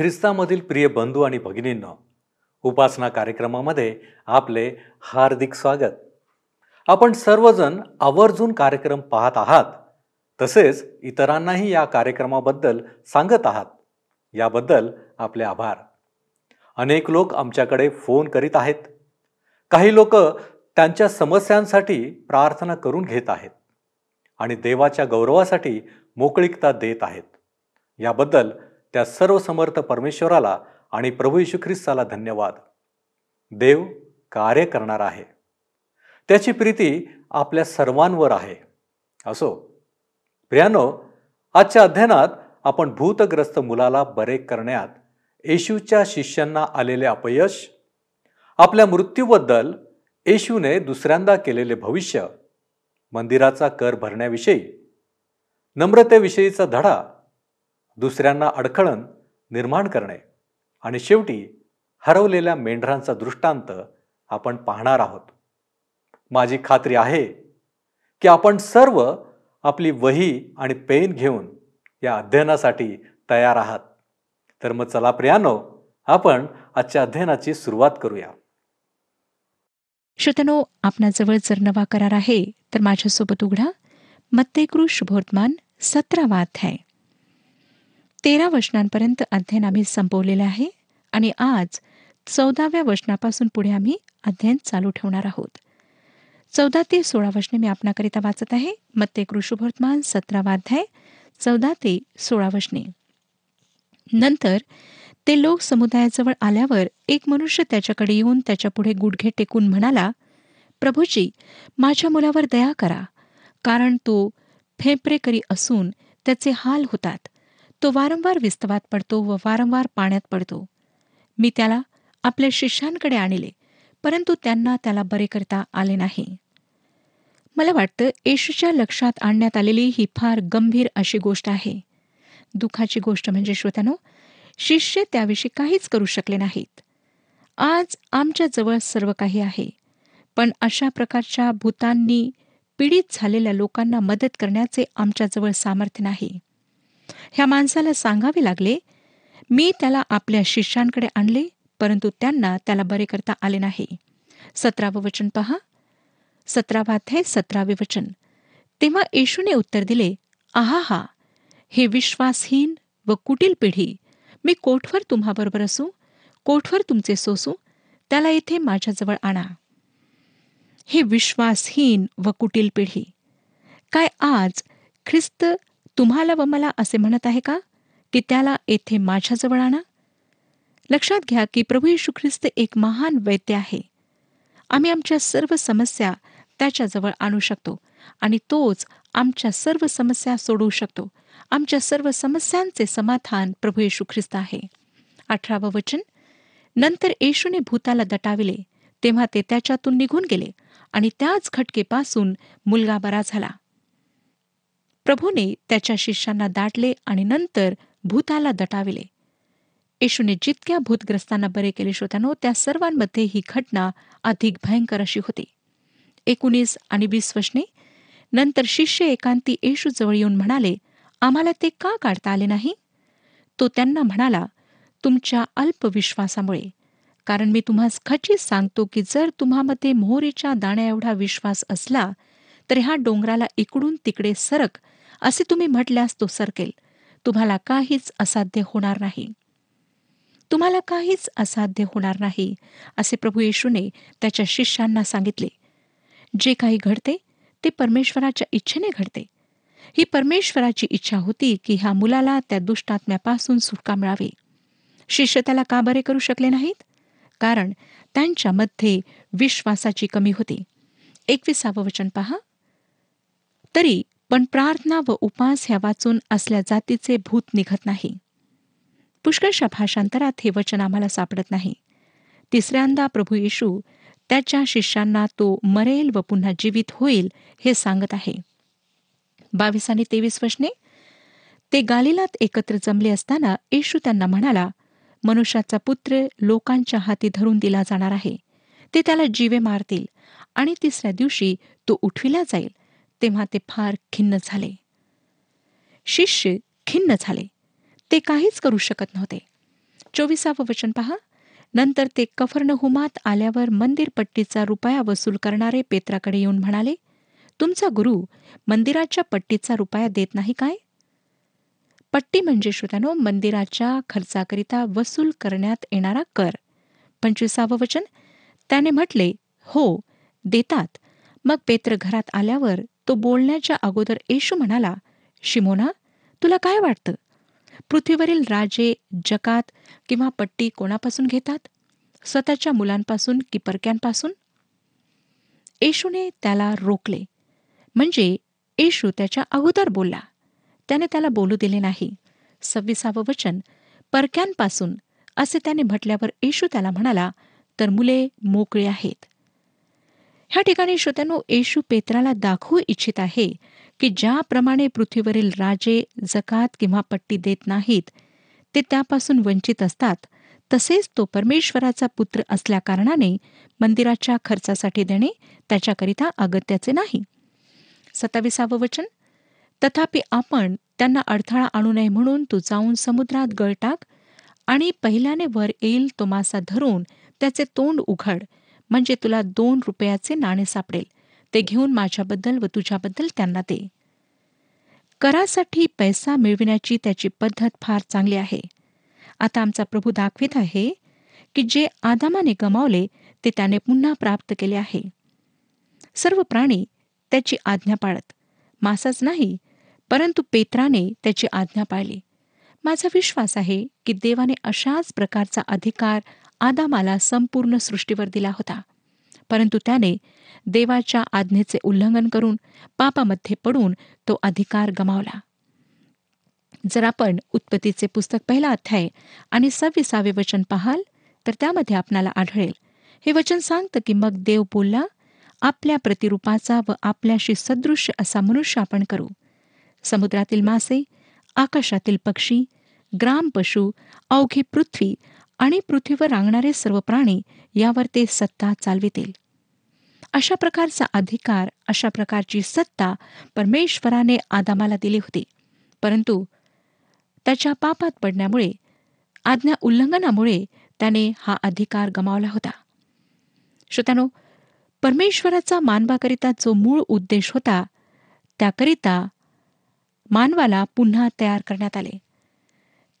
ख्रिस्तामधील प्रिय बंधू आणि भगिनींना उपासना कार्यक्रमामध्ये आपले हार्दिक स्वागत. आपण सर्वजण आवर्जून कार्यक्रम पाहत आहात तसेच इतरांनाही या कार्यक्रमाबद्दल सांगत आहात याबद्दल आपले आभार. अनेक लोक आमच्याकडे फोन करीत आहेत. काही लोक त्यांच्या समस्यांसाठी प्रार्थना करून घेत आहेत आणि देवाच्या गौरवासाठी मोकळीकता देत आहेत. याबद्दल त्या सर्व समर्थ परमेश्वराला आणि प्रभू येशू ख्रिस्ताला धन्यवाद. देव कार्य करणार आहे. त्याची प्रीती आपल्या सर्वांवर आहे. असो प्रियानो आजच्या अध्ययनात आपण भूतग्रस्त मुलाला बरे करण्यात येशूच्या शिष्यांना आलेले अपयश आपल्या मृत्यूबद्दल येशूने दुसऱ्यांदा केलेले भविष्य मंदिराचा कर भरण्याविषयी नम्रतेविषयीचा धडा दुसऱ्यांना अडखळण निर्माण करणे आणि शेवटी हरवलेल्या मेंढरांचा दृष्टांत आपण पाहणार आहोत. माझी खात्री आहे की आपण सर्व आपली वही आणि पेन घेऊन या अध्ययनासाठी तयार आहात. तर मग चला प्रियानो आपण आजच्या अध्ययनाची सुरुवात करूया. श्रोतनो आपणाजवळ जर नवा करार आहे तर माझ्यासोबत उघडा. मत्तेकृ शुभोर्तमान सतरावा अध्याय. तेरा वचनांपर्यंत अध्ययन आम्ही संपवलेलं आहे आणि आज चौदाव्या वचनापासून पुढे आम्ही अध्ययन चालू ठेवणार आहोत. चौदा ते सोळा वचने मी आपणाकरिता वाचत आहे. मत्ते कृषुभवर्तमान सतरावा अध्याय चौदा ते सोळा वचने. नंतर ते लोक समुदायाजवळ आल्यावर एक मनुष्य त्याच्याकडे येऊन त्याच्यापुढे गुडघे टेकून म्हणाला प्रभूजी माझ्या मुलावर दया करा कारण तो फेपरेकरी असून त्याचे हाल होतात. तो वारंवार विस्तवात पडतो व वारंवार पाण्यात पडतो. मी त्याला आपल्या शिष्यांकडे आणले परंतु त्यांना त्याला बरे करता आले नाही. मला वाटतं येशूच्या लक्षात आणण्यात आलेली ही फार गंभीर अशी गोष्ट आहे. दुःखाची गोष्ट म्हणजे श्रोत्यानो शिष्य त्याविषयी काहीच करू शकले नाहीत. आज आमच्या जवळ सर्व काही आहे पण अशा प्रकारच्या भूतांनी पीडित झालेल्या लोकांना मदत करण्याचे आमच्याजवळ सामर्थ्य नाही. ह्या माणसाला सांगावे लागले मी त्याला आपल्या शिष्यांकडे आणले परंतु त्यांना त्याला बरे करता आले नाही. सतरावं वचन पहा. सतरावा अध्याय सतरावे वचन. तेव्हा येशूने उत्तर दिले आहा हा हे विश्वासहीन व कुटील पिढी मी कोठवर तुम्हाबरोबर असू? कोठवर तुमचे सोसू? त्याला येथे माझ्याजवळ आणा. हे विश्वासहीन व कुटील पिढी काय आज ख्रिस्त तुम्हाला व मला असे म्हणत आहे का की त्याला येथे माझ्याजवळ आणा? लक्षात घ्या की प्रभू येशू ख्रिस्त एक महान वैद्य आहे. आम्ही आमच्या सर्व समस्या त्याच्याजवळ आणू शकतो आणि तोच आमच्या सर्व समस्या सोडवू शकतो. आमच्या सर्व समस्यांचे समाधान प्रभू येशू ख्रिस्त आहे. अठरावं वचन. नंतर येशूने भूताला दटाविले तेव्हा ते त्याच्यातून निघून गेले आणि त्याच खटकेपासून मुलगा बरा झाला. प्रभूने त्याच्या शिष्यांना दाटले आणि नंतर भूताला दटाविले. येशूने जितक्या भूतग्रस्तांना बरे केले श्रोत्यानो त्या सर्वांमध्ये ही घटना अधिक भयंकर अशी होती. एकोणीस आणि वीस वशने नंतर शिष्य एकांती येशू जवळ येऊन म्हणाले आम्हाला ते का काढता आले नाही? तो त्यांना म्हणाला तुमच्या अल्पविश्वासामुळे. कारण मी तुम्हास खचित सांगतो की जर तुम्हामध्ये मोहरीच्या दाण्या एवढा विश्वास असला तर ह्या डोंगराला इकडून तिकडे सरक असे तुम्ही म्हटल्यास तो सरकेल. तुम्हाला काहीच असाध्य होणार नाही. तुम्हाला काहीच असाध्य होणार नाही असे प्रभू येशूने त्याच्या शिष्यांना सांगितले. जे काही घडते ते परमेश्वराच्या इच्छेने घडते. ही परमेश्वराची इच्छा होती की ह्या मुलाला त्या दुष्टात्म्यापासून सुटका मिळावी. शिष्य त्याला का बरे करू शकले नाहीत? कारण त्यांच्यामध्ये विश्वासाची कमी होती. एकविसावं वचन पहा. तरी पण प्रार्थना व उपास ह्या वाचून असल्या जातीचे भूत निघत नाही. पुष्कळशा भाषांतरात हे वचन आम्हाला सापडत नाही. तिसऱ्यांदा प्रभू येशू त्याच्या शिष्यांना तो मरेल व पुन्हा जीवित होईल हे सांगत आहे. बावीस आणि तेवीस वचने? ते गालिलात एकत्र जमले असताना येशू त्यांना म्हणाला मनुष्याचा पुत्र लोकांच्या हाती धरून दिला जाणार आहे. ते त्याला जीवे मारतील आणि तिसऱ्या दिवशी तो उठविला जाईल. तेव्हा ते फार खिन्न झाले. शिष्य खिन्न झाले. ते काहीच करू शकत नव्हते. चोवीसावं वचन पहा. नंतर ते कफर्नहुमात आल्यावर मंदिर पट्टीचा रुपया वसूल करणारे पेत्राकडे येऊन म्हणाले तुमचा गुरु मंदिराच्या पट्टीचा रुपया देत नाही काय? पट्टी म्हणजे श्रोत्यानो मंदिराच्या खर्चाकरिता वसूल करण्यात येणारा कर. पंचवीसावं वचन. त्याने म्हटले हो देतात. मग पेत्र घरात आल्यावर तो बोलण्याच्या अगोदर येशू म्हणाला शिमोना तुला काय वाटतं? पृथ्वीवरील राजे जकात किंवा पट्टी कोणापासून घेतात? स्वतःच्या मुलांपासून की परक्यांपासून? येशूने त्याला रोखले. म्हणजे येशू त्याच्या अगोदर बोलला त्याने त्याला बोलू दिले नाही. सव्वीसावं वचन परक्यांपासून असे त्याने म्हटल्यावर येशू त्याला म्हणाला तर मुले मोकळी आहेत. ह्या ठिकाणी श्रोत्यानो येशू पेत्राला दाखवू इच्छित आहे की ज्याप्रमाणे पृथ्वीवरील राजे जकात किंवा पट्टी देत नाहीत ते त्यापासून वंचित असतात. तसेच तो परमेश्वराचा पुत्र असल्याकारणाने मंदिराच्या खर्चासाठी देणे त्याच्याकरिता अगत्याचे नाही. सत्ताविसावं वचन तथापि आपण त्यांना अडथळा आणू नये म्हणून तू जाऊन समुद्रात गळ टाक आणि पहिल्याने वर येईल तो मासा धरून त्याचे तोंड उघड. म्हणजे तुला दोन रुपयाचे नाणे सापडेल. ते घेऊन माझ्याबद्दल व तुझ्याबद्दल त्यांना दे. करासाठी पैसा मिळविण्याची त्याची पद्धत फार चांगली आहे. आता आमचा प्रभू दाखवित आहे की जे आदामाने गमावले ते त्याने पुन्हा प्राप्त केले आहे. सर्व प्राणी त्याची आज्ञा पाळत. मासाच नाही परंतु पेत्राने त्याची आज्ञा पाळली. माझा विश्वास आहे की देवाने अशाच प्रकारचा अधिकार आदामाला संपूर्ण सृष्टीवर दिला होता. परंतु त्याने देवाच्या आज्ञेचे उल्लंघन करून पापामध्ये पडून तो अधिकार गमावला. जर आपण उत्पत्तीचे पुस्तक पहिला अध्याय आणि सव्वीसावे वचन पाहाल तर त्यामध्ये आपणाला आढळेल. हे वचन सांगतं की मग देव बोलला आपल्या प्रतिरूपाचा व आपल्याशी सदृश्य असा मनुष्य आपण करू. समुद्रातील मासे आकाशातील पक्षी ग्राम पशु अवघी पृथ्वी आणि पृथ्वीवर रांगणारे सर्व प्राणी यावर ते सत्ता चालवितील. अशा प्रकारचा अधिकार अशा प्रकारची सत्ता परमेश्वराने आदामाला दिली होती. परंतु त्याच्या पापात पडण्यामुळे आज्ञा उल्लंघनामुळे त्याने हा अधिकार गमावला होता. श्रोत्यानो परमेश्वराचा मानवाकरिता जो मूळ उद्देश होता त्याकरिता मानवाला पुन्हा तयार करण्यात आले.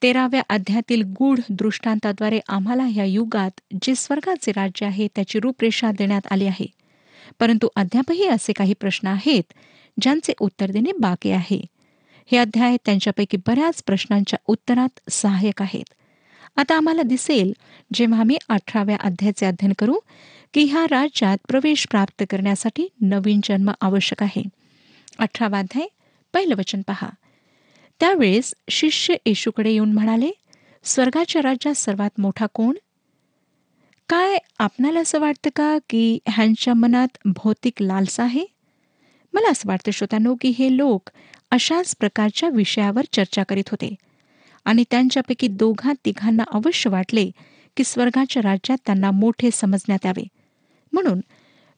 तेराव्या अध्यायातील गूढ दृष्टांताद्वारे आम्हाला या युगात जे स्वर्गाचे राज्य आहे त्याची रूपरेषा देण्यात आली आहे. परंतु अद्यापही असे काही प्रश्न आहेत ज्यांचे उत्तर देणे बाकी आहे. हे अध्याय त्यांच्यापैकी बऱ्याच प्रश्नांच्या उत्तरात सहाय्यक आहेत. आता आम्हाला दिसेल जेव्हा आम्ही अठराव्या अध्यायाचे अध्ययन करू की ह्या राज्यात प्रवेश प्राप्त करण्यासाठी नवीन जन्म आवश्यक आहे. अठरावा अध्याय पहिलं वचन पहा. त्यावेळेस शिष्य येशूकडे येऊन म्हणाले स्वर्गाच्या राज्यात सर्वात मोठा कोण? काय आपणाला असं वाटतं का की ह्यांच्या मनात भौतिक लालसा आहे? मला असं वाटतं श्रोत्यानो की हे लोक अशाच प्रकारच्या विषयावर चर्चा करीत होते आणि त्यांच्यापैकी दोघा तिघांना अवश्य वाटले की स्वर्गाच्या राज्यात त्यांना मोठे समजण्यात यावे. म्हणून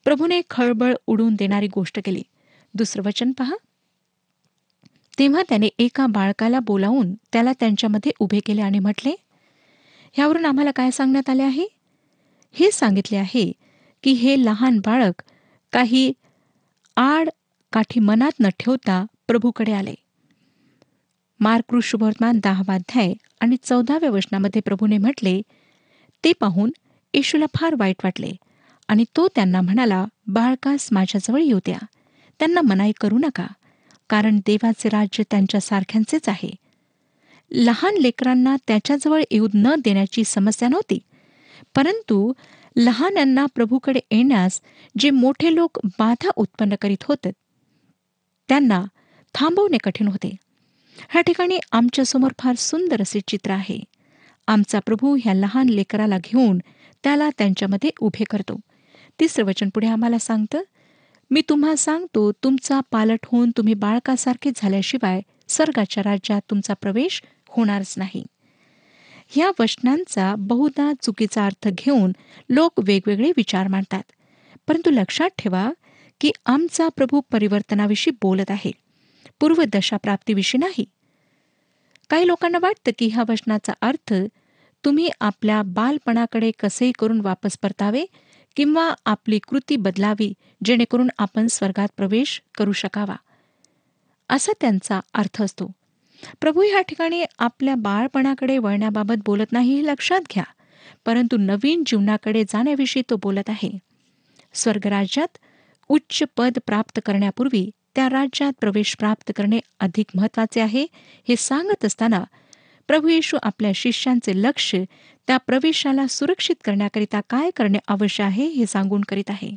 प्रभूने खळबळ उडून देणारी गोष्ट केली. दुसरं वचन पहा. तेव्हा त्याने एका बाळकाला बोलावून त्याला त्यांच्यामध्ये उभे केले आणि म्हटले ह्यावरून आम्हाला काय सांगण्यात आले आहे? हे सांगितले आहे की हे लहान बाळक काही आड काठी मनात न ठेवता प्रभूकडे आले. मार्क शुभवर्तमान दहावाध्याय आणि चौदाव्या वचनामध्ये प्रभूने म्हटले ते पाहून येशूला फार वाईट वाटले आणि तो त्यांना म्हणाला बाळकास माझ्याजवळ येऊ द्या त्यांना मनाई करू नका कारण देवाचे राज्य त्यांच्यासारख्यांचेच आहे. लहान लेकरांना त्याच्याजवळ येऊ न देण्याची समस्या नव्हती. परंतु लहानांना प्रभूकडे येण्यास जे मोठे लोक बाधा उत्पन्न करीत होते त्यांना थांबवणे कठीण होते. ह्या ठिकाणी आमच्यासमोर फार सुंदर असे चित्र आहे. आमचा प्रभू ह्या लहान लेकराला घेऊन त्याला त्यांच्यामध्ये उभे करतो. तिसरं वचन पुढे आम्हाला सांगतं मी तुम्हा सांगतो तुमचा पालट होऊन तुम्ही बाळकासारखे झाल्याशिवाय स्वर्गाच्या राज्यात तुमचा प्रवेश होणारच नाही. ह्या वचनांचा बहुधा चुकीचा अर्थ घेऊन लोक वेगवेगळे विचार मांडतात. परंतु लक्षात ठेवा की आमचा प्रभू परिवर्तनाविषयी बोलत आहे. पूर्व दशाप्राप्तीविषयी नाही. काही लोकांना वाटतं की ह्या वचनाचा अर्थ तुम्ही आपल्या बालपणाकडे कसे करून वापस परतावे किंवा आपली कृती बदलावी जेणेकरून आपण स्वर्गात प्रवेश करू शकावा. असा त्यांचा अर्थ असतो. प्रभू ह्या ठिकाणी आपल्या बाळपणाकडे वळण्याबाबत बोलत नाही हे लक्षात घ्या. परंतु नवीन जीवनाकडे जाण्याविषयी तो बोलत आहे. स्वर्गराज्यात उच्च पद प्राप्त करण्यापूर्वी त्या राज्यात प्रवेश प्राप्त करणे अधिक महत्त्वाचे आहे हे सांगत असताना प्रभू येशू आपल्या शिष्यांचे लक्ष त्या प्रवेशाला सुरक्षित करण्याकरिता काय करणे आवश्यक आहे हे सांगून करीत आहे.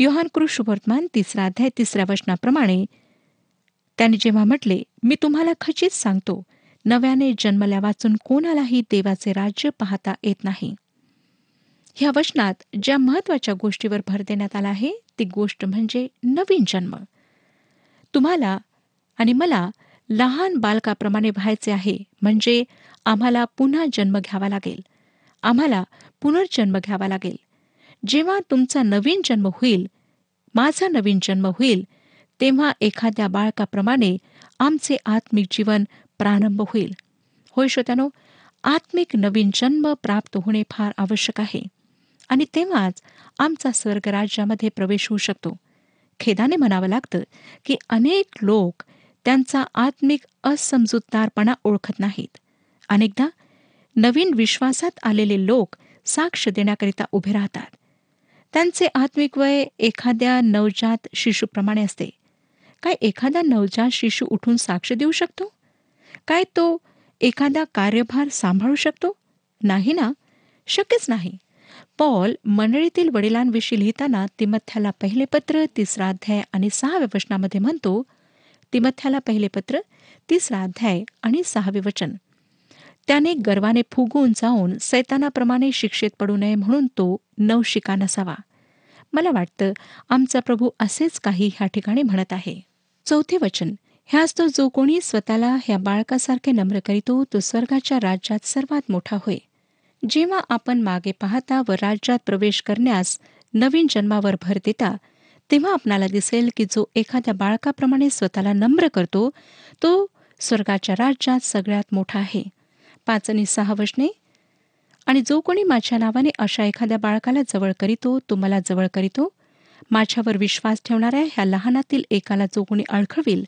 योहान कृष्णवर्तमान तिसरा अध्याय तिसऱ्या वचनाप्रमाणे त्याने जेव्हा म्हटले मी तुम्हाला खचित सांगतो नव्याने जन्मल्या वाचून कोणालाही देवाचे राज्य पाहता येत नाही. ह्या वचनात ज्या महत्त्वाच्या गोष्टीवर भर देण्यात आला आहे ती गोष्ट म्हणजे नवीन जन्म. तुम्हाला आणि मला लहान बालकाप्रमाणे व्हायचे आहे म्हणजे आम्हाला पुन्हा जन्म घ्यावा लागेल. आम्हाला पुनर्जन्म घ्यावा लागेल. जेव्हा तुमचा नवीन जन्म होईल माझा नवीन जन्म होईल तेव्हा एखाद्या बाळकाप्रमाणे आमचे आत्मिक जीवन प्रारंभ होईल. होय श्रोत्यानो आत्मिक नवीन जन्म प्राप्त होणे फार आवश्यक आहे. आणि तेव्हाच आमचा स्वर्ग राज्यामध्ये प्रवेश होऊ शकतो. खेदाने म्हणावं लागतं की अनेक लोक त्यांचा आत्मिक असमजूतदारपणा ओळखत नाहीत. अनेकदा नवीन विश्वासात आलेले लोक साक्ष देण्याकरिता उभे राहतात. त्यांचे आत्मिक वय एखाद्या नवजात शिशूप्रमाणे असते. काय एखादा नवजात शिशू उठून साक्ष देऊ शकतो? काय तो एखादा कार्यभार सांभाळू शकतो? नाही ना? शक्यच नाही. पॉल मंडळीतील वडिलांविषयी लिहिताना तिमथ्याला पहिले पत्र तिसरा अध्याय आणि सहाव्या वचनामध्ये म्हणतो तिमथ्याला पहिले पत्र तिसरा अध्याय आणि सहावे वचन. त्याने गर्वाने फुगून जाऊन सैतानाप्रमाणे शिक्षेत पडू नये म्हणून तो नवशिका नसावा. मला वाटतं आमचा प्रभू असेच काही ह्या ठिकाणी म्हणत आहे. चौथे वचन. ह्याच तो जो कोणी स्वतःला ह्या बाळकासारखे नम्र करीतो तो स्वर्गाच्या राज्यात सर्वात मोठा होय. जेव्हा आपण मागे पाहता व राज्यात प्रवेश करण्यास नवीन जन्मावर भर देता तेव्हा आपणाला दिसेल की जो एखाद्या बाळकाप्रमाणे स्वतःला नम्र करतो तो स्वर्गाच्या राज्यात सगळ्यात मोठा आहे. पाच आणि सहा वचने आणि जो कोणी माझ्या नावाने अशा एखाद्या बाळकाला जवळ करीतो तो मला जवळ करीतो. माझ्यावर विश्वास ठेवणाऱ्या ह्या लहानातील एकाला जो कोणी अडखळविल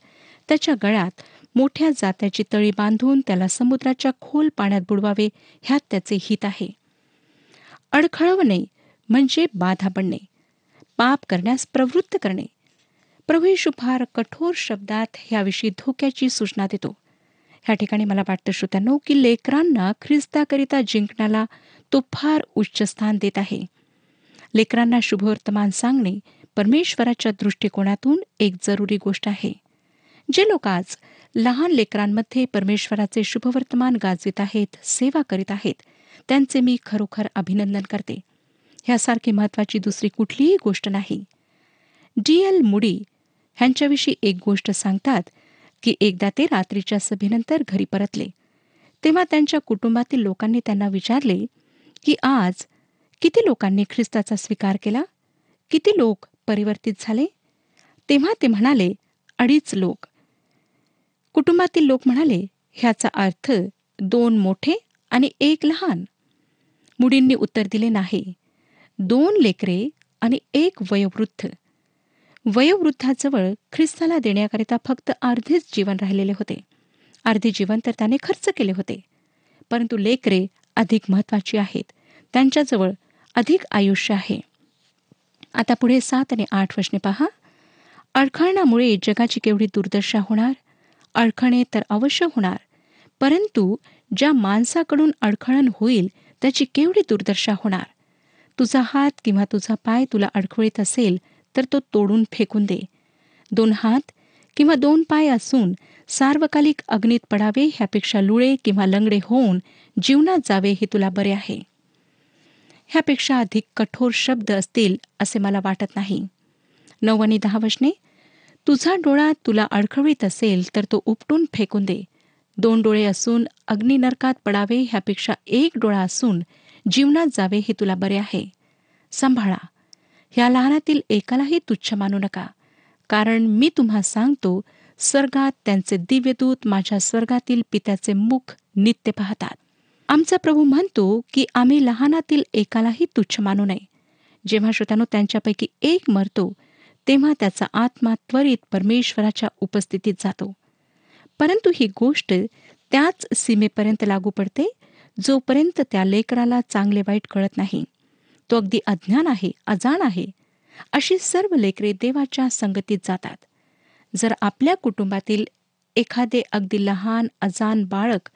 त्याच्या गळ्यात मोठ्या जात्याची तळी बांधून त्याला समुद्राच्या खोल पाण्यात बुडवावे ह्यात त्याचे हित आहे. अडखळवणे म्हणजे बाधा पडणे पाप करण्यास प्रवृत्त करणे. प्रभू फार कठोर शब्दात ह्याविषयी धोक्याची सूचना देतो. ह्या ठिकाणी मला वाटतं श्रोत्यांनो की लेकरांना ख्रिस्ताकरिता जिंकण्याला तो फार उच्च स्थान देत आहे. लेकरांना शुभवर्तमान सांगणे परमेश्वराच्या दृष्टिकोनातून एक जरुरी गोष्ट आहे. जे लोक आज लहान लेकरांमध्ये परमेश्वराचे शुभवर्तमान गाजवित आहेत सेवा करीत आहेत त्यांचे मी खरोखर अभिनंदन करते. ह्यासारखी महत्वाची दुसरी कुठलीही गोष्ट नाही. डी एल मुडी ह्यांच्याविषयी एक गोष्ट सांगतात की एकदा ते रात्रीच्या सभेनंतर घरी परतले. तेव्हा त्यांच्या कुटुंबातील लोकांनी त्यांना विचारले की आज किती लोकांनी ख्रिस्ताचा स्वीकार केला? किती लोक परिवर्तित झाले? तेव्हा ते म्हणाले अडीच लोक. कुटुंबातील लोक म्हणाले ह्याचा अर्थ दोन मोठे आणि एक लहान. मुडींनी उत्तर दिले नाही दोन लेकरे आणि एक वयोवृद्ध. वयोवृद्धाजवळ ख्रिस्ताला देण्याकरिता फक्त अर्धेच जीवन राहिलेले होते. अर्धे जीवन तर त्याने खर्च केले होते. परंतु लेकरे अधिक महत्वाची आहेत. त्यांच्याजवळ अधिक आयुष्य आहे. आता पुढे सात आणि आठ वचने पहा. अडखळणामुळे जगाची केवढी दुर्दशा होणार? अडखणे तर अवश्य होणार. परंतु ज्या माणसाकडून अडखळण होईल त्याची केवढी दुर्दशा होणार? तुझा हात किंवा तुझा पाय तुला अडखळीत असेल तर तो तोडून फेकून दे. दोन हात किंवा दोन पाय असून सार्वकालिक अग्नीत पडावे ह्यापेक्षा लुळे किंवा लंगडे होऊन जीवनात जावे हे तुला बरे आहे. ह्यापेक्षा अधिक कठोर शब्द असतील असे मला वाटत नाही. नऊ आणि दहा वशने तुझा डोळा तुला अडखळीत असेल तर तो उपटून फेकून दे. दोन डोळे असून अग्निनरकात पडावे ह्यापेक्षा एक डोळा असून जीवनात जावे हे तुला बरे आहे. सांभाळा. ह्या लहानातील एकालाही तुच्छ मानू नका. कारण मी तुम्हा सांगतो स्वर्गात त्यांचे दिव्यदूत माझ्या स्वर्गातील पित्याचे मुख नित्य पाहतात. आमचा प्रभू म्हणतो की आम्ही लहानातील एकालाही तुच्छ मानू नये. जेव्हा श्रोत्यानो त्यांच्यापैकी एक मरतो तेव्हा त्याचा आत्मा त्वरित परमेश्वराच्या उपस्थितीत जातो. परंतु ही गोष्ट त्याच सीमेपर्यंत लागू पडते जोपर्यंत त्या लेकराला चांगले वाईट कळत नाही. तो अगदी अज्ञान आहे अजाण आहे. अशी सर्व लेकरे देवाच्या संगतीत जातात. जर आपल्या कुटुंबातील एखादे अगदी लहान अजान बाळक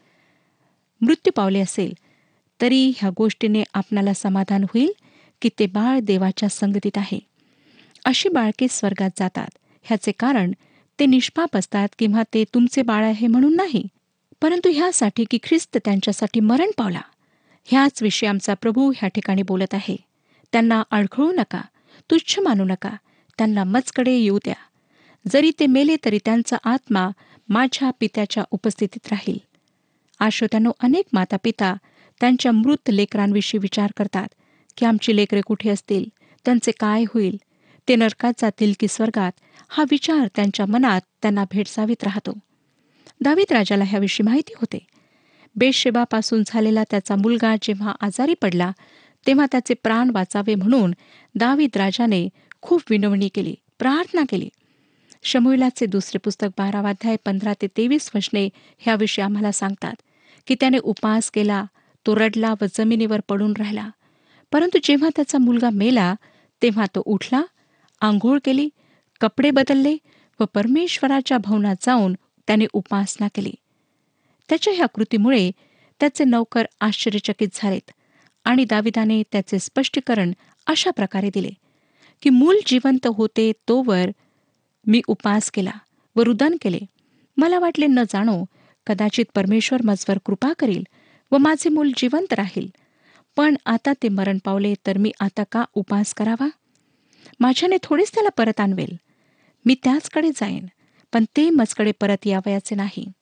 मृत्यू पावले असेल तरी ह्या गोष्टीने आपणाला समाधान होईल की ते बाळ देवाच्या संगतीत आहे. अशी बाळके स्वर्गात जातात. ह्याचे कारण ते निष्पाप असतात किंवा ते तुमचे बाळ आहे म्हणून नाही. परंतु ह्यासाठी की ख्रिस्त त्यांच्यासाठी मरण पावला. ह्याच विषयी आमचा प्रभू ह्या ठिकाणी बोलत आहे. त्यांना अडखळू नका तुच्छ मानू नका त्यांना मजकडे येऊ द्या. जरी ते मेले तरी त्यांचा आत्मा माझ्या पित्याच्या उपस्थितीत राहील. आश्रोत्यानो अनेक माता पिता त्यांच्या मृत लेकरांविषयी विचार करतात की आमची लेकरे कुठे असतील? त्यांचे काय होईल? ते नरकात जातील की स्वर्गात? हा विचार त्यांच्या मनात त्यांना भेडसावीत राहतो. दावीद राजाला ह्याविषयी माहिती होते. बेशेबापासून झालेला त्याचा मुलगा जेव्हा आजारी पडला तेव्हा त्याचे प्राण वाचावे म्हणून दावीद राजाने खूप विनवणी केली प्रार्थना केली. शमुलाचे दुसरे पुस्तक बारावाध्याय पंधरा ते तेवीस वचने ह्याविषयी आम्हाला सांगतात की त्याने उपास केला तो रडला व जमिनीवर पडून राहिला. परंतु जेव्हा त्याचा मुलगा मेला तेव्हा तो उठला आंघोळ केली कपडे बदलले व परमेश्वराच्या भवनात जाऊन त्याने उपासना केली. त्याच्या ह्या कृतीमुळे त्याचे नौकर आश्चर्यचकित झालेत आणि दाविदाने त्याचे स्पष्टीकरण अशा प्रकारे दिले की मूल जिवंत होते तोवर मी उपास केला व रुदन केले. मला वाटले न जाणो कदाचित परमेश्वर मजवर कृपा करील व माझे मूल जिवंत राहील. पण आता ते मरण पावले तर मी आता का उपास करावा? माझ्याने थोडीच त्याला परत आणवेल. मी त्याचकडे जाईन पण ते मजकडे परत यावयाचे नाही.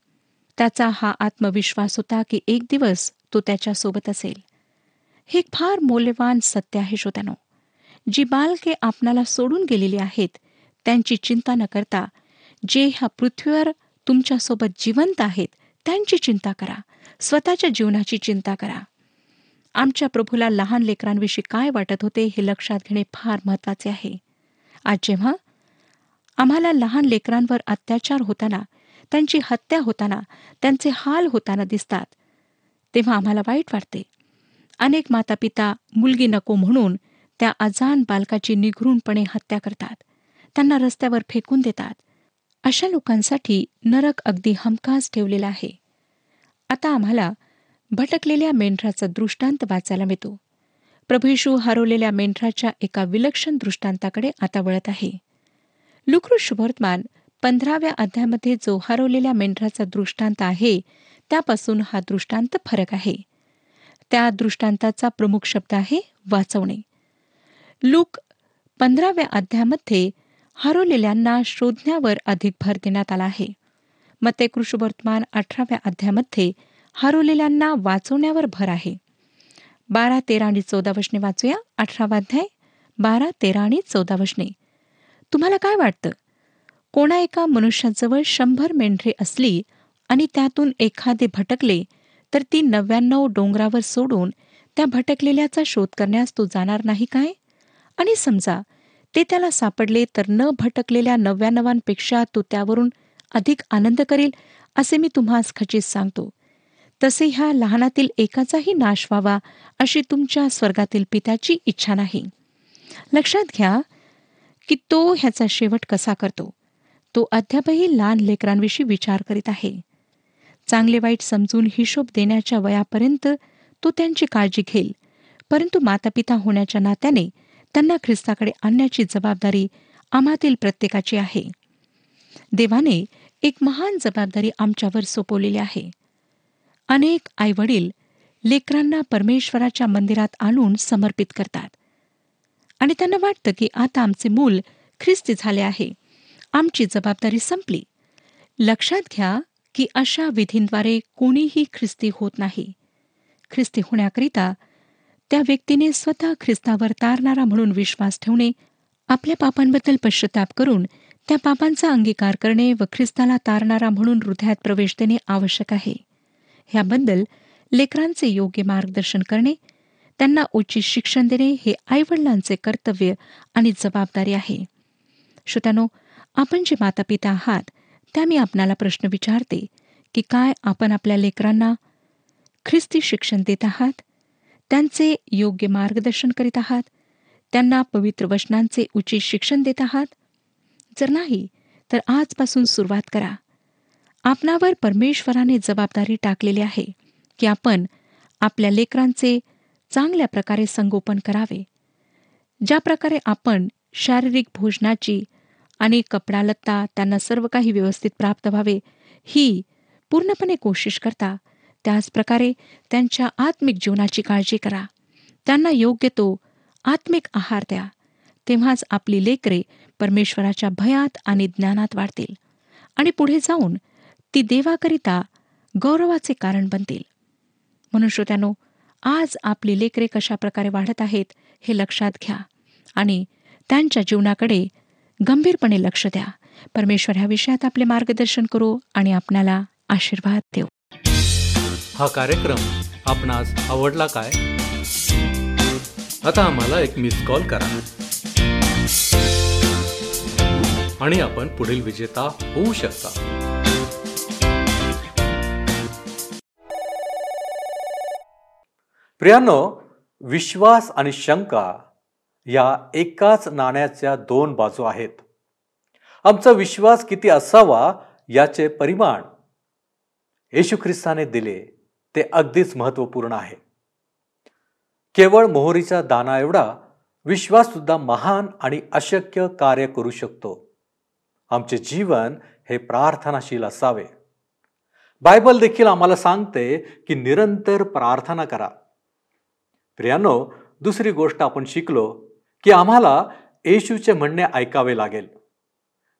त्याचा हा आत्मविश्वास होता की एक दिवस तो त्याच्यासोबत असेल. हे फार मौल्यवान सत्य आहे श्रोत्यानो. जी बालके आपणाला सोडून गेलेली आहेत त्यांची चिंता न करता जे ह्या पृथ्वीवर तुमच्यासोबत जिवंत आहेत त्यांची चिंता करा. स्वतःच्या जीवनाची चिंता करा. आमच्या प्रभूला लहान लेकरांविषयी काय वाटत होते हे लक्षात घेणे फार महत्त्वाचे आहे. आज जेव्हा आम्हाला लहान लेकरांवर अत्याचार होताना त्यांची हत्या होताना त्यांचे हाल होताना दिसतात. तेव्हा आम्हाला वाईट वाटते. अनेक माता पिता मुलगी नको म्हणून त्या अजान बालकाची निघृणपणे हत्या करतात. त्यांना रस्त्यावर फेकून देतात. अशा लोकांसाठी नरक अगदी हमखास ठेवलेला आहे. आता आम्हाला भटकलेल्या मेंढराचा दृष्टांत वाचायला मिळतो. प्रभूशू हरवलेल्या मेंढराच्या एका विलक्षण दृष्टांताकडे आता वळत आहे. लुक्रू शुभवर्तमान पंधराव्या अध्यायामध्ये जो हरवलेल्या मेंढराचा दृष्टांत आहे त्यापासून हा दृष्टांत फरक आहे. त्या दृष्टांताचा प्रमुख शब्द आहे वाचवणे. लूक पंधराव्या अध्यायामध्ये हरवलेल्यांना शोधण्यावर अधिक भर देण्यात आला आहे. मग ते कृषवर्तमान अठराव्या अध्यायामध्ये हरवलेल्यांना वाचवण्यावर भर आहे. बारा तेरा आणि चौदा वशने वाचूया अठरावा अध्याय बारा तेरा आणि चौदा वशने तुम्हाला काय वाटतं? कोणा एका मनुष्याजवळ शंभर मेंढरे असली आणि त्यातून एखादे भटकले तर ती नव्याण्णव डोंगरावर सोडून त्या भटकलेल्याचा शोध करण्यास तो जाणार नाही काय? आणि समजा ते त्याला सापडले तर न भटकलेल्या नव्याण्णवांपेक्षा तो त्यावरून अधिक आनंद करेल असे मी तुम्हास खचित सांगतो. तसे ह्या लहानातील एकाचाही नाश व्हावा अशी तुमच्या स्वर्गातील पित्याची इच्छा नाही. लक्षात घ्या की तो ह्याचा शेवट कसा करतो. तो अद्यापही लहान लेकरांविषयी विचार करीत आहे. चांगले वाईट समजून हिशोब देण्याच्या वयापर्यंत तो त्यांची काळजी घेईल परंतु मातापिता होण्याच्या नात्याने त्यांना ख्रिस्ताकडे आणण्याची जबाबदारी आम्हातील प्रत्येकाची आहे. देवाने एक महान जबाबदारी आमच्यावर सोपवलेली आहे. अनेक आईवडील लेकरांना परमेश्वराच्या मंदिरात आणून समर्पित करतात. आणि त्यांना वाटतं की आता आमचे मूल ख्रिस्ती झाले आहे. आमची जबाबदारी संपली. लक्षात घ्या की अशा विधींद्वारे कोणीही ख्रिस्ती होत नाही. ख्रिस्ती होण्याकरिता त्या व्यक्तीने स्वतः ख्रिस्तावर तारणारा म्हणून विश्वास ठेवणे आपल्या पापांबद्दल पश्चाताप करून त्या पापांचा अंगीकार करणे व ख्रिस्ताला तारणारा म्हणून हृदयात प्रवेश देणे आवश्यक आहे. ह्याबद्दल लेकरांचे योग्य मार्गदर्शन करणे त्यांना उचित शिक्षण देणे हे आईवडिलांचे कर्तव्य आणि जबाबदारी आहे. श्रोत्यानो आपण जे मातापिता आहात त्या मी आपणाला प्रश्न विचारते की काय आपण आपल्या लेकरांना ख्रिस्ती शिक्षण देत आहात? त्यांचे योग्य मार्गदर्शन करीत आहात? त्यांना पवित्र वचनांचे उचित शिक्षण देत आहात? जर नाही तर आजपासून सुरुवात करा. आपणावर परमेश्वराने जबाबदारी टाकलेली आहे की आपण आपल्या लेकरांचे चांगल्या प्रकारे संगोपन करावे. ज्या प्रकारे आपण शारीरिक भोजनाची आणि कपडा लत्ता त्यांना सर्व काही व्यवस्थित प्राप्त व्हावे ही पूर्णपणे कोशिश करता. त्याचप्रकारे त्यांच्या आत्मिक जीवनाची काळजी करा. त्यांना योग्य तो आत्मिक आहार द्या. तेव्हाच आपली लेकरे परमेश्वराच्या भयात आणि ज्ञानात वाढतील. आणि पुढे जाऊन ती देवाकरिता गौरवाचे कारण बनतील. म्हणून श्रोत्यानो आज आपली लेकरे कशा प्रकारे वाढत आहेत हे लक्षात घ्या. आणि त्यांच्या जीवनाकडे गंभीरपणे लक्ष द्या. परमेश्वर ह्या विषयात आपले मार्गदर्शन करू आणि आपणाला आशीर्वाद देऊ हा कार्यक्रम आपणास आवडला काय? आता आम्हाला एक मिस कॉल करा. आणि आपण पुढील विजेता होऊ शकता. प्रियांनो विश्वास आणि शंका या एकाच नाण्याच्या दोन बाजू आहेत. आमचा विश्वास किती असावा याचे परिमाण येशू ख्रिस्ताने दिले ते अगदीच महत्त्वपूर्ण आहे. केवळ मोहरीचा दाना एवढा विश्वास सुद्धा महान आणि अशक्य कार्य करू शकतो. आमचे जीवन हे प्रार्थनाशील असावे. बायबल देखील आम्हाला सांगते की निरंतर प्रार्थना करा. प्रियानो दुसरी गोष्ट आपण शिकलो की आम्हाला येशूचे म्हणणे ऐकावे लागेल.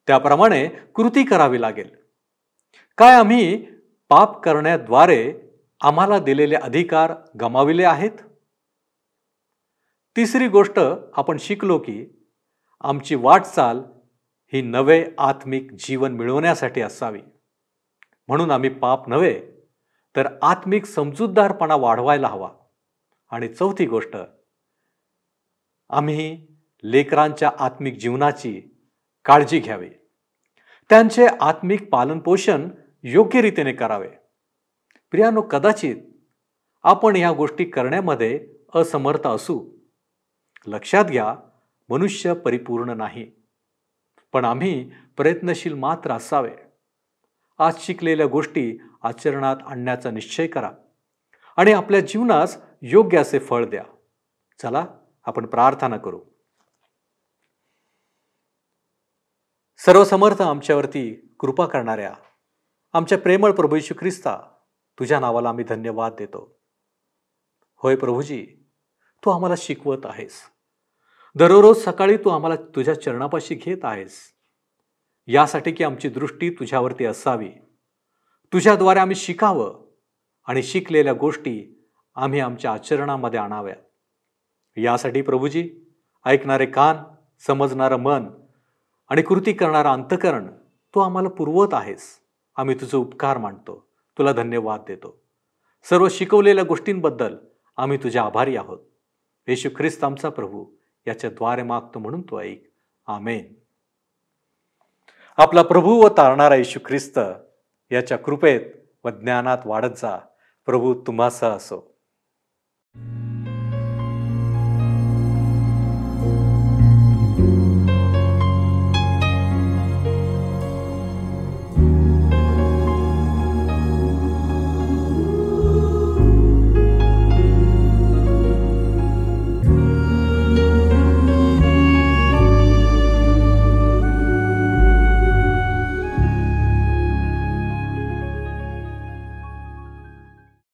त्याप्रमाणे कृती करावी लागेल. काय आम्ही पाप करण्याद्वारे आम्हाला दिलेले अधिकार गमाविले आहेत? तिसरी गोष्ट आपण शिकलो की आमची वाटचाल ही नवे आत्मिक जीवन मिळवण्यासाठी असावी. म्हणून आम्ही पाप नव्हे तर आत्मिक समजूतदारपणा वाढवायला हवा. आणि चौथी गोष्ट आम्ही लेकरांच्या आत्मिक जीवनाची काळजी घ्यावी. त्यांचे आत्मिक पालनपोषण योग्य रीतीने करावे. प्रियानो कदाचित आपण ह्या गोष्टी करण्यामध्ये असमर्थ असू. लक्षात घ्या मनुष्य परिपूर्ण नाही. पण आम्ही प्रयत्नशील मात्र असावे. आज शिकलेल्या गोष्टी आचरणात आणण्याचा निश्चय करा आणि आपल्या जीवनास योग्य असे फळ द्या. चला आपण प्रार्थना करू. सर्वसमर्थ आमच्यावरती कृपा करणाऱ्या आमच्या प्रेमळ प्रभू यशू ख्रिस्ता तुझ्या नावाला आम्ही धन्यवाद देतो. होय प्रभूजी तू आम्हाला शिकवत आहेस. दररोज सकाळी तू आम्हाला तुझ्या चरणापाशी घेत आहेस. यासाठी की आमची दृष्टी तुझ्यावरती असावी. तुझ्याद्वारे आम्ही शिकावं आणि शिकलेल्या गोष्टी आम्ही आमच्या आचरणामध्ये आणाव्यात. यासाठी प्रभूजी ऐकणारे कान समजणारं मन आणि कृती करणारं अंतकरण तू आम्हाला पुरवत आहेस. आम्ही तुझे उपकार मानतो. तुला धन्यवाद देतो. सर्व शिकवलेल्या गोष्टींबद्दल आम्ही तुझे आभारी आहोत. येशू ख्रिस्त आमचा प्रभू याच्याद्वारे मागतो म्हणून तो ऐक. आमेन. आपला प्रभू व तारणारा येशू ख्रिस्त याच्या कृपेत व ज्ञानात वाढत जा. प्रभू तुम्हासह असो.